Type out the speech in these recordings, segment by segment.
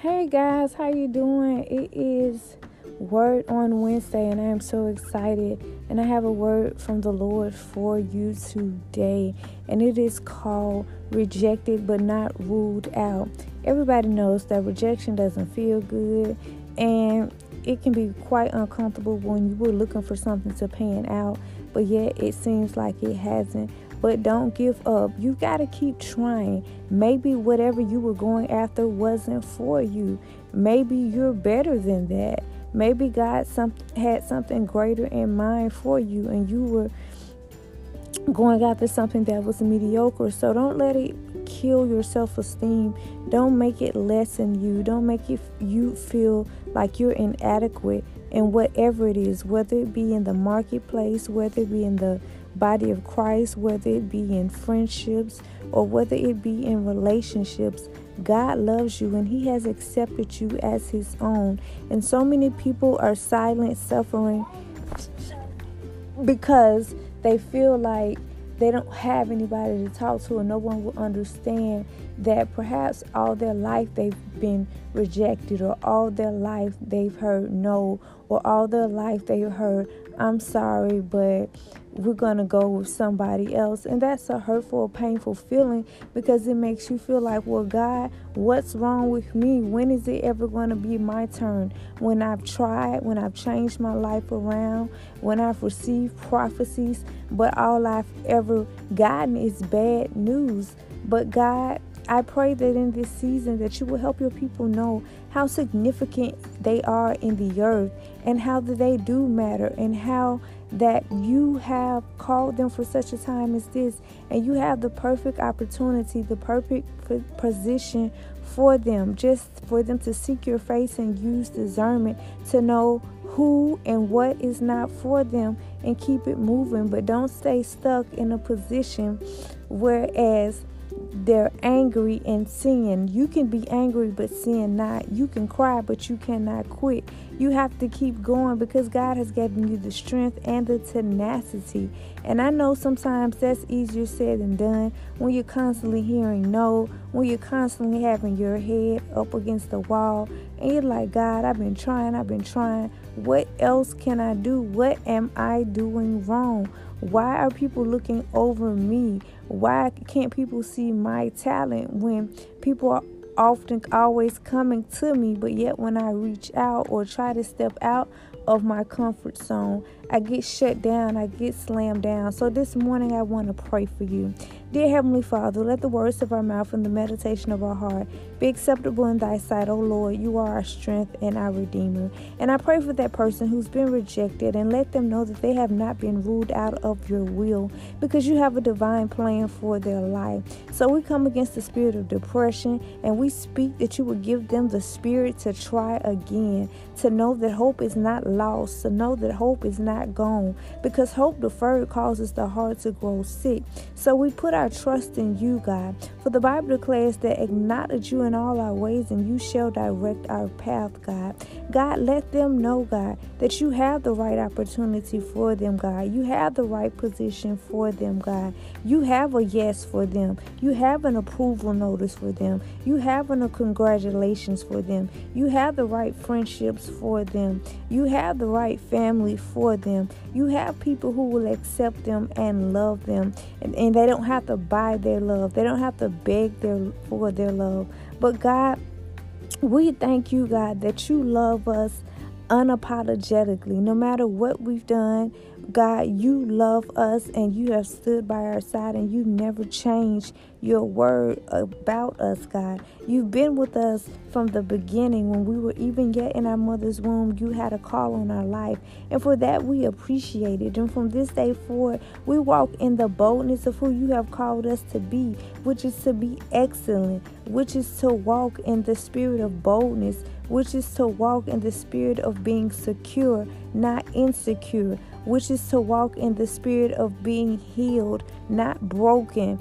Hey guys, how you doing? It is Word on Wednesday and I am so excited and I have a word from the Lord for you today and it is called rejected but not ruled out. Everybody knows that rejection doesn't feel good and it can be quite uncomfortable when you were looking for something to pan out, but yet it seems like it hasn't. But don't give up. You got to keep trying. Maybe whatever you were going after wasn't for you. Maybe you're better than that. Maybe God some, had something greater in mind for you and you were going after something that was mediocre. So don't let it kill your self esteem. Don't make it lessen you. Don't make it, you feel like you're inadequate in whatever it is, whether it be in the marketplace, whether it be in the body of Christ, whether it be in friendships or whether it be in relationships. God loves you and He has accepted you as His own. And so many people are silent suffering because they feel like they don't have anybody to talk to, and no one will understand that perhaps all their life they've been rejected, or all their life they've heard no, or all their life they've heard, I'm sorry, but we're going to go with somebody else. And that's a hurtful, painful feeling because it makes you feel like, well, God, what's wrong with me? When is it ever going to be my turn? When I've tried, when I've changed my life around, when I've received prophecies, but all I've ever gotten is bad news. But God, I pray that in this season that you will help your people know how significant they are in the earth and how that they do matter and how that you have called them for such a time as this and you have the perfect opportunity, the perfect position for them, just for them to seek your face and use discernment to know who and what is not for them and keep it moving. But don't stay stuck in a position whereas they're angry and sin. You can be angry but sin not. You can cry but you cannot quit. You have to keep going because God has given you the strength and the tenacity. And I know sometimes that's easier said than done when you're constantly hearing no, when you're constantly having your head up against the wall and you're like, God, I've been trying, I've been trying. What else can I do? What am I doing wrong? Why are people looking over me? Why can't people see my talent when people are often always coming to me, but yet when I reach out or try to step out of my comfort zone, I get shut down, I get slammed down. So this morning, I want to pray for you. Dear Heavenly Father, let the words of our mouth and the meditation of our heart be acceptable in thy sight, O Lord. You are our strength and our Redeemer. And I pray for that person who's been rejected and let them know that they have not been ruled out of your will because you have a divine plan for their life. So we come against the spirit of depression and we speak that you would give them the spirit to try again, to know that hope is not lost, to know that hope is not gone because hope deferred causes the heart to grow sick. So we put our trust in you, God. For the Bible declares that acknowledge you in all our ways and you shall direct our path, God. God, let them know, God, that you have the right opportunity for them, God. You have the right position for them, God. You have a yes for them. You have an approval notice for them. You have an a congratulations for them. You have the right friendships for them. You have the right family for them. You have people who will accept them and love them. And, and they don't have to buy their love. They don't have to beg their for their love. But God, we thank you, God, that you love us unapologetically, no matter what we've done. God, you love us and you have stood by our side and you never changed your word about us, God. You've been with us from the beginning when we were even yet in our mother's womb. You had a call on our life, and for that we appreciate it. And from this day forward, we walk in the boldness of who you have called us to be, which is to be excellent, which is to walk in the spirit of boldness, which is to walk in the spirit of being secure, not insecure which is to walk in the spirit of being healed, not broken,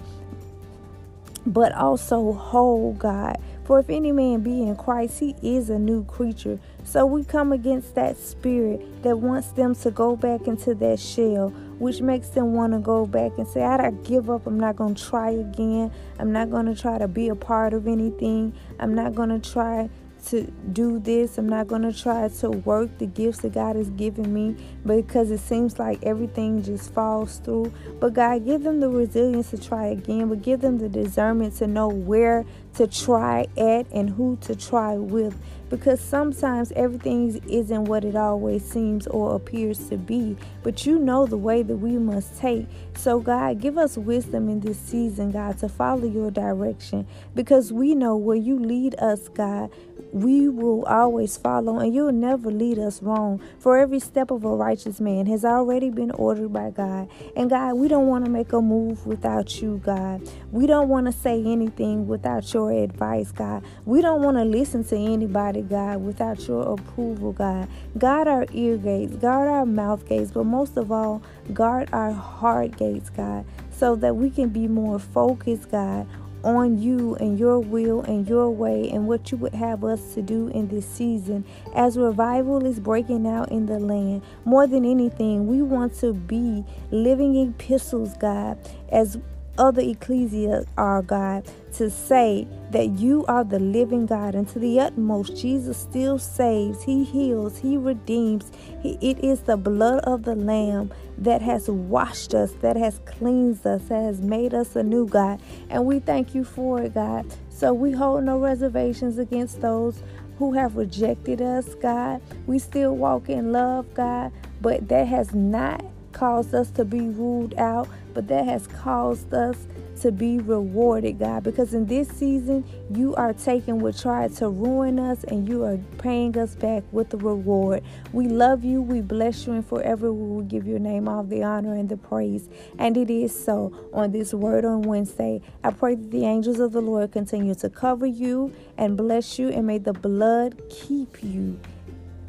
but also whole, God. For if any man be in Christ, he is a new creature. So we come against that spirit that wants them to go back into that shell, which makes them want to go back and say, I give up. I'm not going to try again. I'm not going to try to be a part of anything. I'm not going to try to do this. I'm not going to try to work the gifts that God has given me because it seems like everything just falls through. But God, give them the resilience to try again, but give them the discernment to know where to try at and who to try with because sometimes everything isn't what it always seems or appears to be. But you know the way that we must take. So, God, give us wisdom in this season, God, to follow your direction because we know where you lead us, God we will always follow and you'll never lead us wrong. For every step of a righteous man has already been ordered by God. And God, we don't want to make a move without you, God. We don't want to say anything without your advice, God. We don't want to listen to anybody, God, without your approval, God. Guard our ear gates, guard our mouth gates, but most of all, guard our heart gates, God, so that we can be more focused, God, on you and your will and your way and what you would have us to do in this season. As revival is breaking out in the land, more than anything, we want to be living epistles, God, as other ecclesia are, God, to say that you are the living God. And to the utmost, Jesus still saves, He heals, He redeems. He, it is the blood of the Lamb that has washed us, that has cleansed us, that has made us a new God. And we thank you for it, God. So we hold no reservations against those who have rejected us, God. We still walk in love, God, but that has not caused us to be ruled out, but that has caused us to be rewarded, God, because in this season, you are taking what tried to ruin us and you are paying us back with the reward. We love you, we bless you, and forever we will give your name all the honor and the praise. And it is so on this word on Wednesday. I pray that the angels of the Lord continue to cover you and bless you, and may the blood keep you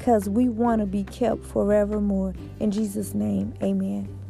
because we want to be kept forevermore. In Jesus' name, amen.